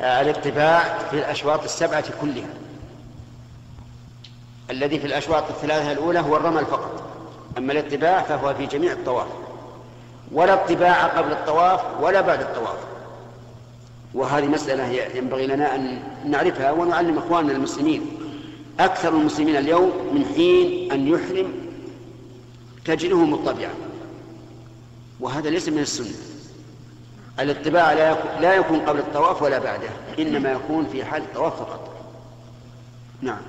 آه، الاتباع في الأشواط السبعة كلها. الذي في الأشواط الثلاثة الأولى هو الرمل فقط. أما الاتباع فهو في جميع الطواف. ولا اتباع قبل الطواف ولا بعد الطواف. وهذه مسألة ينبغي لنا أن نعرفها ونعلم إخواننا المسلمين. أكثر المسلمين اليوم من حين أن يحرم تجده مطبعا وهذا ليس من السنة. الاتباع لا يكون, لا يكون قبل الطواف ولا بعده إنما يكون في حال الطواف فقط. نعم.